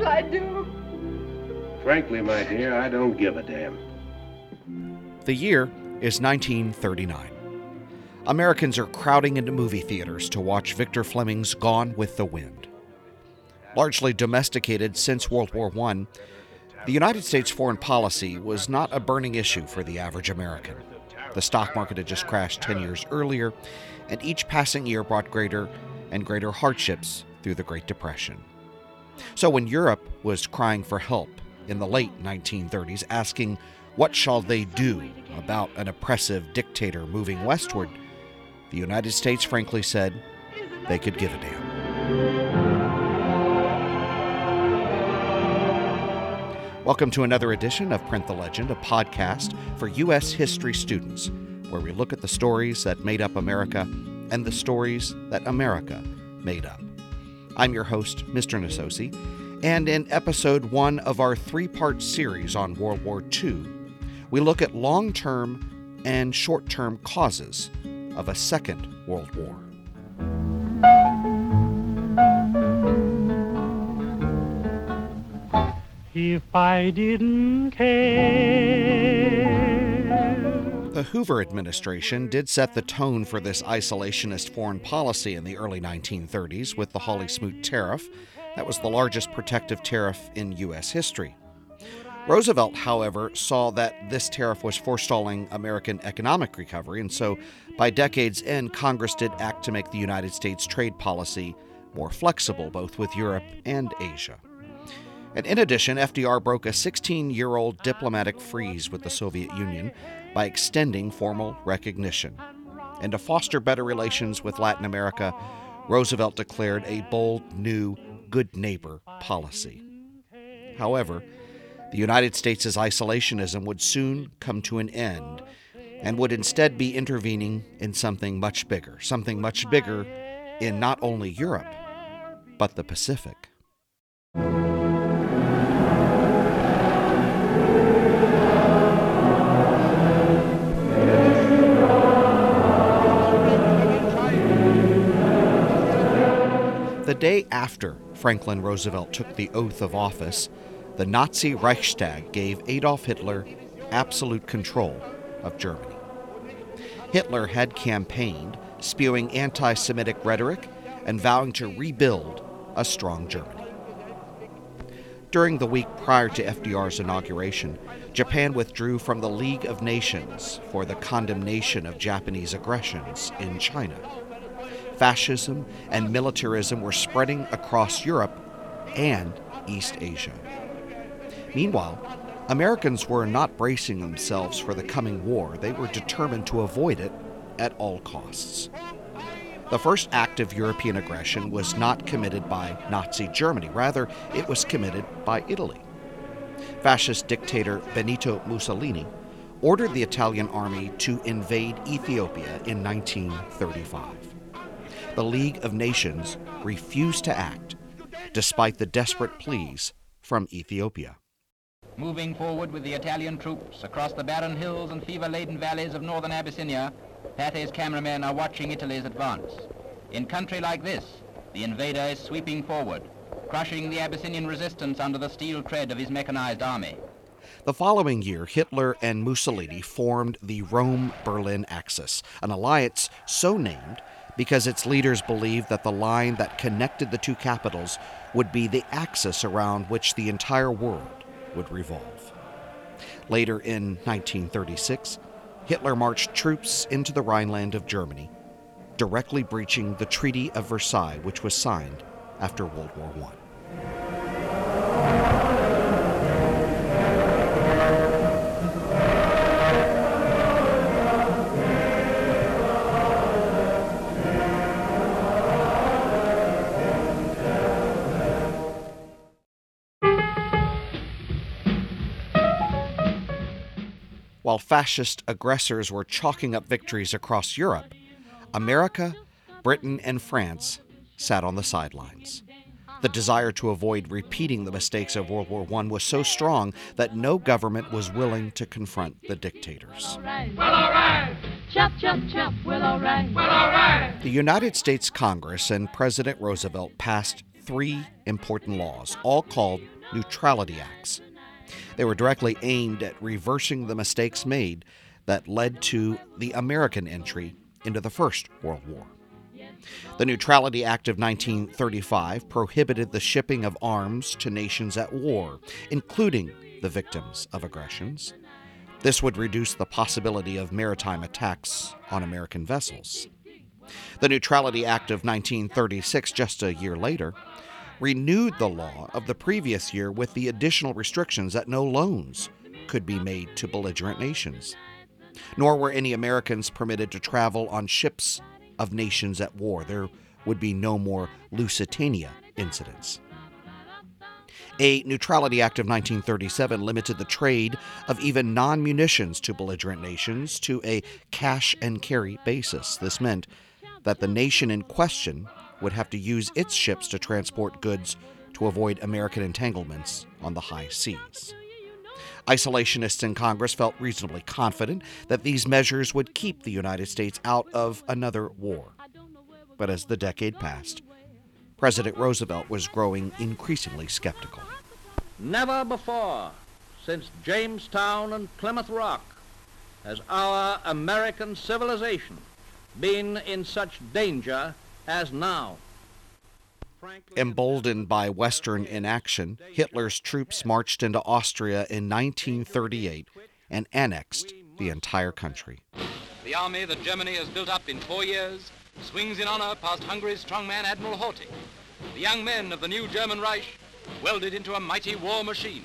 shall I do? Frankly, my dear, I don't give a damn. The year is 1939. Americans are crowding into movie theaters to watch Victor Fleming's Gone with the Wind. Largely domesticated since World War I, the United States foreign policy was not a burning issue for the average American. The stock market had just crashed 10 years earlier, and each passing year brought greater and greater hardships through the Great Depression. So when Europe was crying for help in the late 1930s, asking what shall they do about an oppressive dictator moving westward, the United States frankly said they could give a damn. Welcome to another edition of Print the Legend, a podcast for U.S. history students, where we look at the stories that made up America and the stories that America made up. I'm your host, Mr. Nasosi, and in episode one of our three part series on World War II, we look at long term and short term causes of a Second World War. If I didn't care. The Hoover administration did set the tone for this isolationist foreign policy in the early 1930s with the Hawley Smoot Tariff. That was the largest protective tariff in U.S. history. Roosevelt, however, saw that this tariff was forestalling American economic recovery, and so by decade's end, Congress did act to make the United States trade policy more flexible, both with Europe and Asia. And in addition, FDR broke a 16 year old diplomatic freeze with the Soviet Union by extending formal recognition. And to foster better relations with Latin America, Roosevelt declared a bold new good neighbor policy. However, the United States' isolationism would soon come to an end and would instead be intervening in something much bigger, something much bigger in not only Europe, but the Pacific. The day after Franklin Roosevelt took the oath of office, the Nazi Reichstag gave Adolf Hitler absolute control of Germany. Hitler had campaigned, spewing anti Semitic rhetoric and vowing to rebuild a strong Germany. During the week prior to FDR's inauguration, Japan withdrew from the League of Nations for the condemnation of Japanese aggressions in China fascism and militarism were spreading across Europe and East Asia. Meanwhile, Americans were not bracing themselves for the coming war, they were determined to avoid it at all costs. The first act of European aggression was not committed by Nazi Germany, rather, it was committed by Italy. Fascist dictator Benito Mussolini ordered the Italian army to invade Ethiopia in 1935 the League of Nations refused to act, despite the desperate pleas from Ethiopia. Moving forward with the Italian troops across the barren hills and fever-laden valleys of northern Abyssinia, Pathé's cameramen are watching Italy's advance. In country like this, the invader is sweeping forward, crushing the Abyssinian resistance under the steel tread of his mechanized army. The following year, Hitler and Mussolini formed the Rome Berlin Axis, an alliance so named because its leaders believed that the line that connected the two capitals would be the axis around which the entire world would revolve. Later in 1936, Hitler marched troops into the Rhineland of Germany, directly breaching the Treaty of Versailles, which was signed after World War I. While fascist aggressors were chalking up victories across Europe, America, Britain, and France sat on the sidelines. The desire to avoid repeating the mistakes of World War I was so strong that no government was willing to confront the dictators. Chop, chop, chop. Well, the United States Congress and President Roosevelt passed three important laws, all called Neutrality Acts. They were directly aimed at reversing the mistakes made that led to the American entry into the First World War. The Neutrality Act of 1935 prohibited the shipping of arms to nations at war, including the victims of aggressions. This would reduce the possibility of maritime attacks on American vessels. The Neutrality Act of 1936, just a year later, renewed the law of the previous year with the additional restrictions that no loans could be made to belligerent nations. Nor were any Americans permitted to travel on ships of nations at war. There would be no more Lusitania incidents. A Neutrality Act of 1937 limited the trade of even non munitions to belligerent nations to a cash and carry basis. This meant that the nation in question would have to use its ships to transport goods to avoid American entanglements on the high seas. Isolationists in Congress felt reasonably confident that these measures would keep the United States out of another war. But as the decade passed, President Roosevelt was growing increasingly skeptical. Never before, since Jamestown and Plymouth Rock, has our American civilization been in such danger as now. Emboldened by Western inaction, Hitler's troops marched into Austria in 1938 and annexed the entire country. The army that Germany has built up in four years swings in honor past Hungary's strongman Admiral Horthy. The young men of the new German Reich welded into a mighty war machine.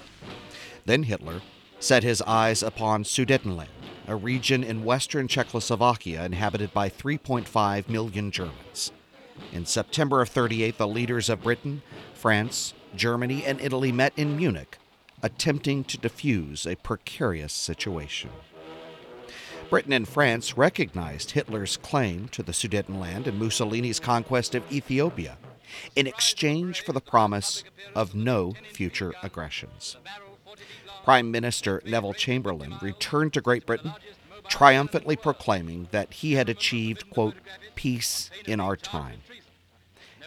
Then Hitler set his eyes upon Sudetenland, a region in western Czechoslovakia inhabited by 3.5 million Germans. In September of 38, the leaders of Britain, France, Germany, and Italy met in Munich, attempting to defuse a precarious situation. Britain and France recognized Hitler's claim to the Sudetenland and Mussolini's conquest of Ethiopia in exchange for the promise of no future aggressions. Prime Minister Neville Chamberlain returned to Great Britain, triumphantly proclaiming that he had achieved, quote, peace in our time.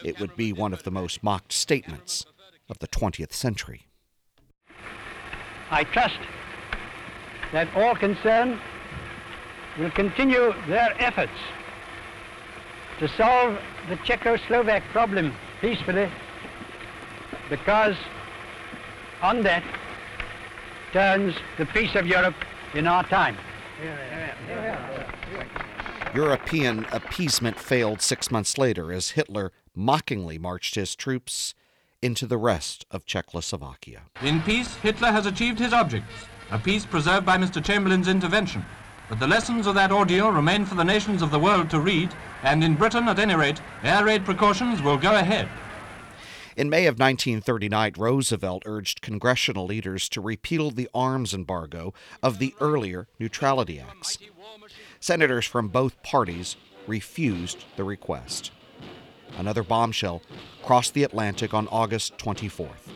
It would be one of the most mocked statements of the 20th century. I trust that all concerned will continue their efforts to solve the Czechoslovak problem peacefully because on that turns the peace of Europe in our time. European appeasement failed six months later as Hitler mockingly marched his troops into the rest of Czechoslovakia. In peace, Hitler has achieved his objects, a peace preserved by Mr. Chamberlain's intervention. But the lessons of that ordeal remain for the nations of the world to read, and in Britain, at any rate, air raid precautions will go ahead. In May of 1939, Roosevelt urged congressional leaders to repeal the arms embargo of the earlier Neutrality Acts. Senators from both parties refused the request. Another bombshell crossed the Atlantic on August 24th.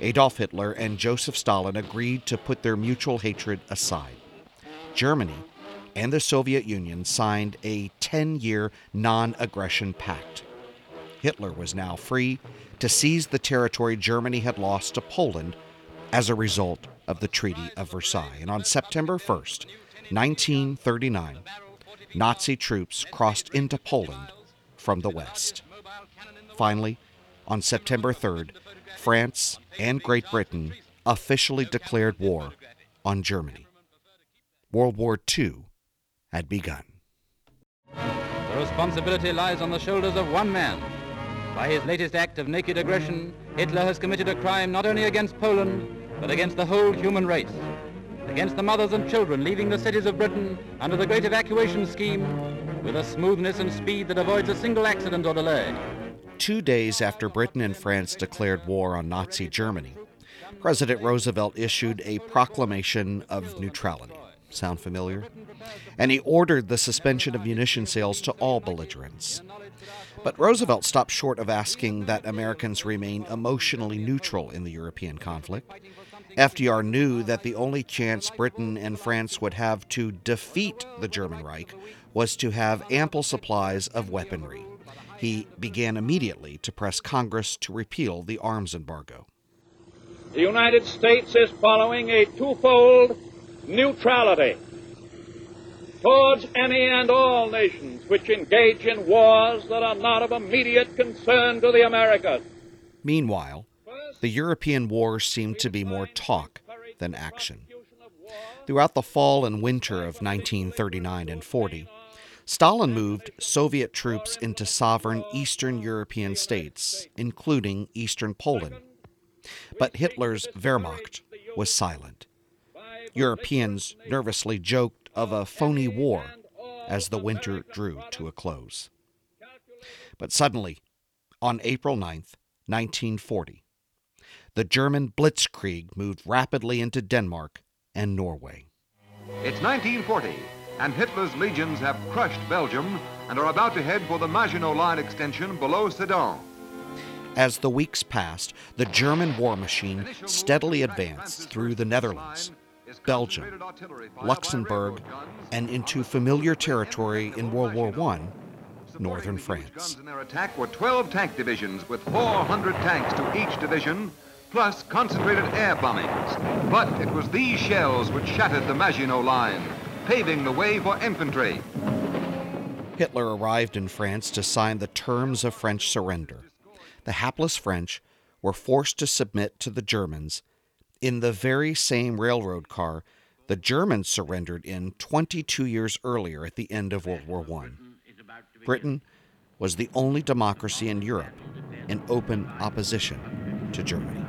Adolf Hitler and Joseph Stalin agreed to put their mutual hatred aside. Germany and the Soviet Union signed a 10 year non aggression pact. Hitler was now free to seize the territory Germany had lost to Poland as a result of the Treaty of Versailles. And on September 1st, 1939, Nazi troops crossed into Poland from the west. Finally, on September 3rd, France and Great Britain officially declared war on Germany. World War II had begun. The responsibility lies on the shoulders of one man. By his latest act of naked aggression, Hitler has committed a crime not only against Poland, but against the whole human race. Against the mothers and children leaving the cities of Britain under the great evacuation scheme with a smoothness and speed that avoids a single accident or delay. Two days after Britain and France declared war on Nazi Germany, President Roosevelt issued a proclamation of neutrality. Sound familiar? And he ordered the suspension of munition sales to all belligerents. But Roosevelt stopped short of asking that Americans remain emotionally neutral in the European conflict. FDR knew that the only chance Britain and France would have to defeat the German Reich was to have ample supplies of weaponry. He began immediately to press Congress to repeal the arms embargo. The United States is following a twofold neutrality towards any and all nations which engage in wars that are not of immediate concern to the Americas. Meanwhile, the European wars seemed to be more talk than action. Throughout the fall and winter of 1939 and 40, Stalin moved Soviet troops into sovereign Eastern European states, including Eastern Poland. But Hitler's Wehrmacht was silent. Europeans nervously joked of a phony war as the winter drew to a close. But suddenly, on April 9th, 1940, the German blitzkrieg moved rapidly into Denmark and Norway. It's 1940, and Hitler's legions have crushed Belgium and are about to head for the Maginot Line extension below Sedan. As the weeks passed, the German war machine steadily advanced through the Netherlands, Belgium, Luxembourg, and into familiar territory in World War I, northern France. In their attack were 12 tank divisions with 400 tanks to each division, plus concentrated air bombings. But it was these shells which shattered the Maginot Line, paving the way for infantry. Hitler arrived in France to sign the terms of French surrender. The hapless French were forced to submit to the Germans in the very same railroad car the Germans surrendered in 22 years earlier at the end of World War I. Britain was the only democracy in Europe in open opposition to Germany.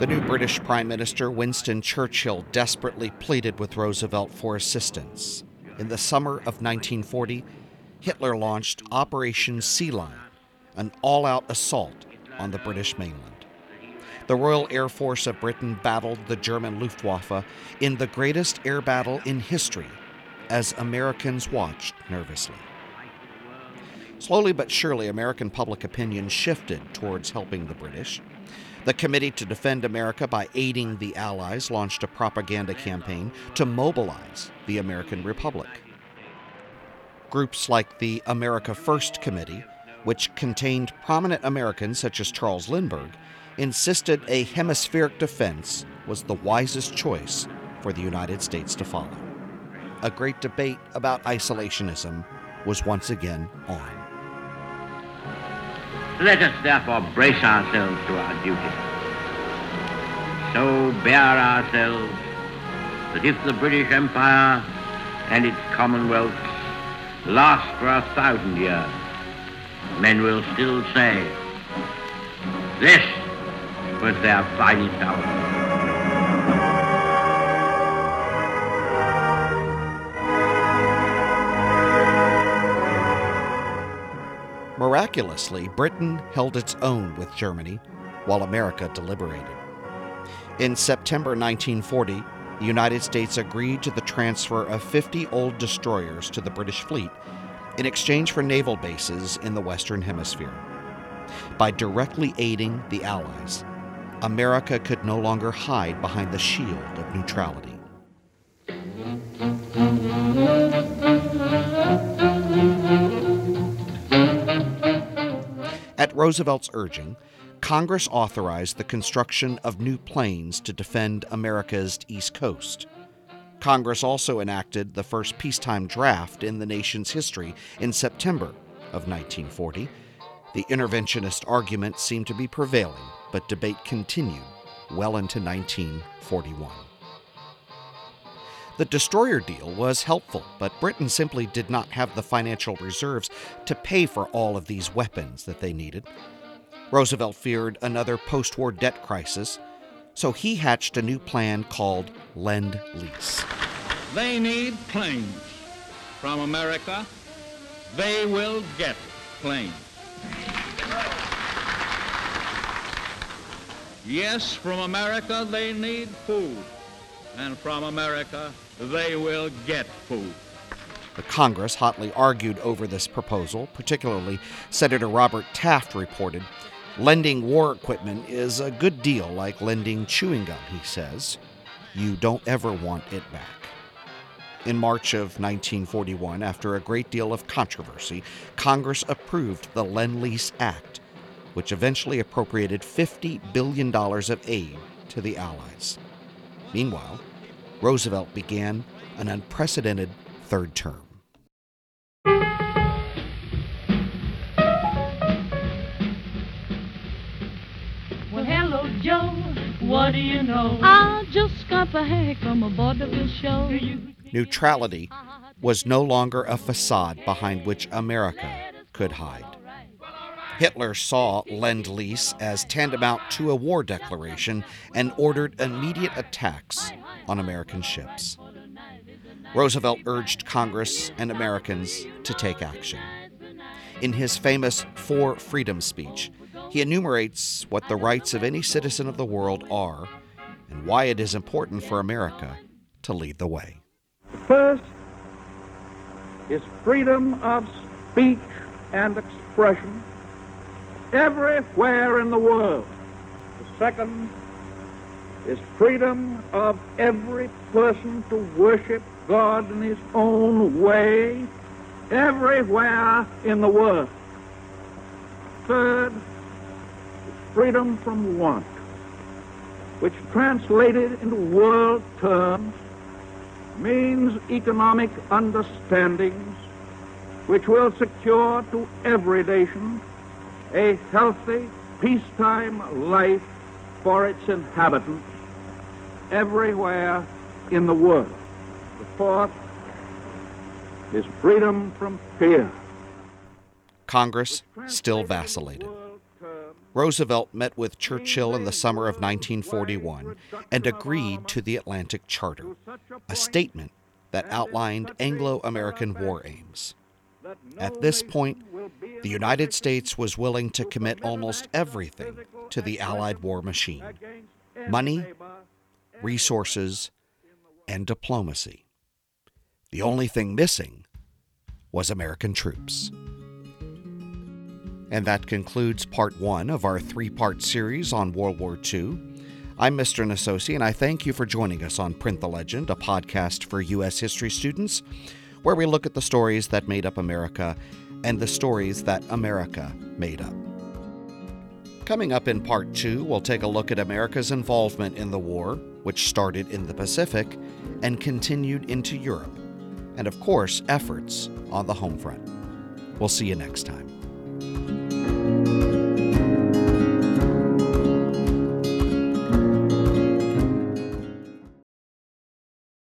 The new British Prime Minister, Winston Churchill, desperately pleaded with Roosevelt for assistance. In the summer of 1940, Hitler launched Operation Sea Lion, an all out assault on the British mainland. The Royal Air Force of Britain battled the German Luftwaffe in the greatest air battle in history as Americans watched nervously. Slowly but surely, American public opinion shifted towards helping the British. The Committee to Defend America by Aiding the Allies launched a propaganda campaign to mobilize the American Republic. Groups like the America First Committee, which contained prominent Americans such as Charles Lindbergh, insisted a hemispheric defense was the wisest choice for the United States to follow. A great debate about isolationism was once again on. Let us therefore brace ourselves to our duty. So bear ourselves that if the British Empire and its Commonwealth last for a thousand years, men will still say, this was their finest hour. Miraculously, Britain held its own with Germany while America deliberated. In September 1940, the United States agreed to the transfer of 50 old destroyers to the British fleet in exchange for naval bases in the Western Hemisphere. By directly aiding the Allies, America could no longer hide behind the shield of neutrality. At Roosevelt's urging, Congress authorized the construction of new planes to defend America's East Coast. Congress also enacted the first peacetime draft in the nation's history in September of 1940. The interventionist argument seemed to be prevailing, but debate continued well into 1941. The destroyer deal was helpful, but Britain simply did not have the financial reserves to pay for all of these weapons that they needed. Roosevelt feared another post war debt crisis, so he hatched a new plan called Lend Lease. They need planes from America. They will get planes. Yes, from America they need food. And from America they will get food. The Congress hotly argued over this proposal, particularly Senator Robert Taft reported. Lending war equipment is a good deal like lending chewing gum, he says. You don't ever want it back. In March of 1941, after a great deal of controversy, Congress approved the Lend Lease Act, which eventually appropriated $50 billion of aid to the Allies. Meanwhile, Roosevelt began an unprecedented third term. Joe. What do you know? I just got back from a vaudeville show. Neutrality was no longer a facade behind which America could hide. Hitler saw Lend Lease as tantamount to a war declaration and ordered immediate attacks on American ships. Roosevelt urged Congress and Americans to take action. In his famous Four Freedom speech, he enumerates what the rights of any citizen of the world are and why it is important for America to lead the way. First is freedom of speech and expression everywhere in the world. The second is freedom of every person to worship God in his own way everywhere in the world. Third freedom from want, which translated into world terms means economic understandings which will secure to every nation a healthy, peacetime life for its inhabitants everywhere in the world. The fourth is freedom from fear. Congress still vacillated. Roosevelt met with Churchill in the summer of 1941 and agreed to the Atlantic Charter, a statement that outlined Anglo American war aims. At this point, the United States was willing to commit almost everything to the Allied war machine money, resources, and diplomacy. The only thing missing was American troops. And that concludes part one of our three part series on World War II. I'm Mr. Nasosi, and I thank you for joining us on Print the Legend, a podcast for U.S. history students, where we look at the stories that made up America and the stories that America made up. Coming up in part two, we'll take a look at America's involvement in the war, which started in the Pacific and continued into Europe, and of course, efforts on the home front. We'll see you next time.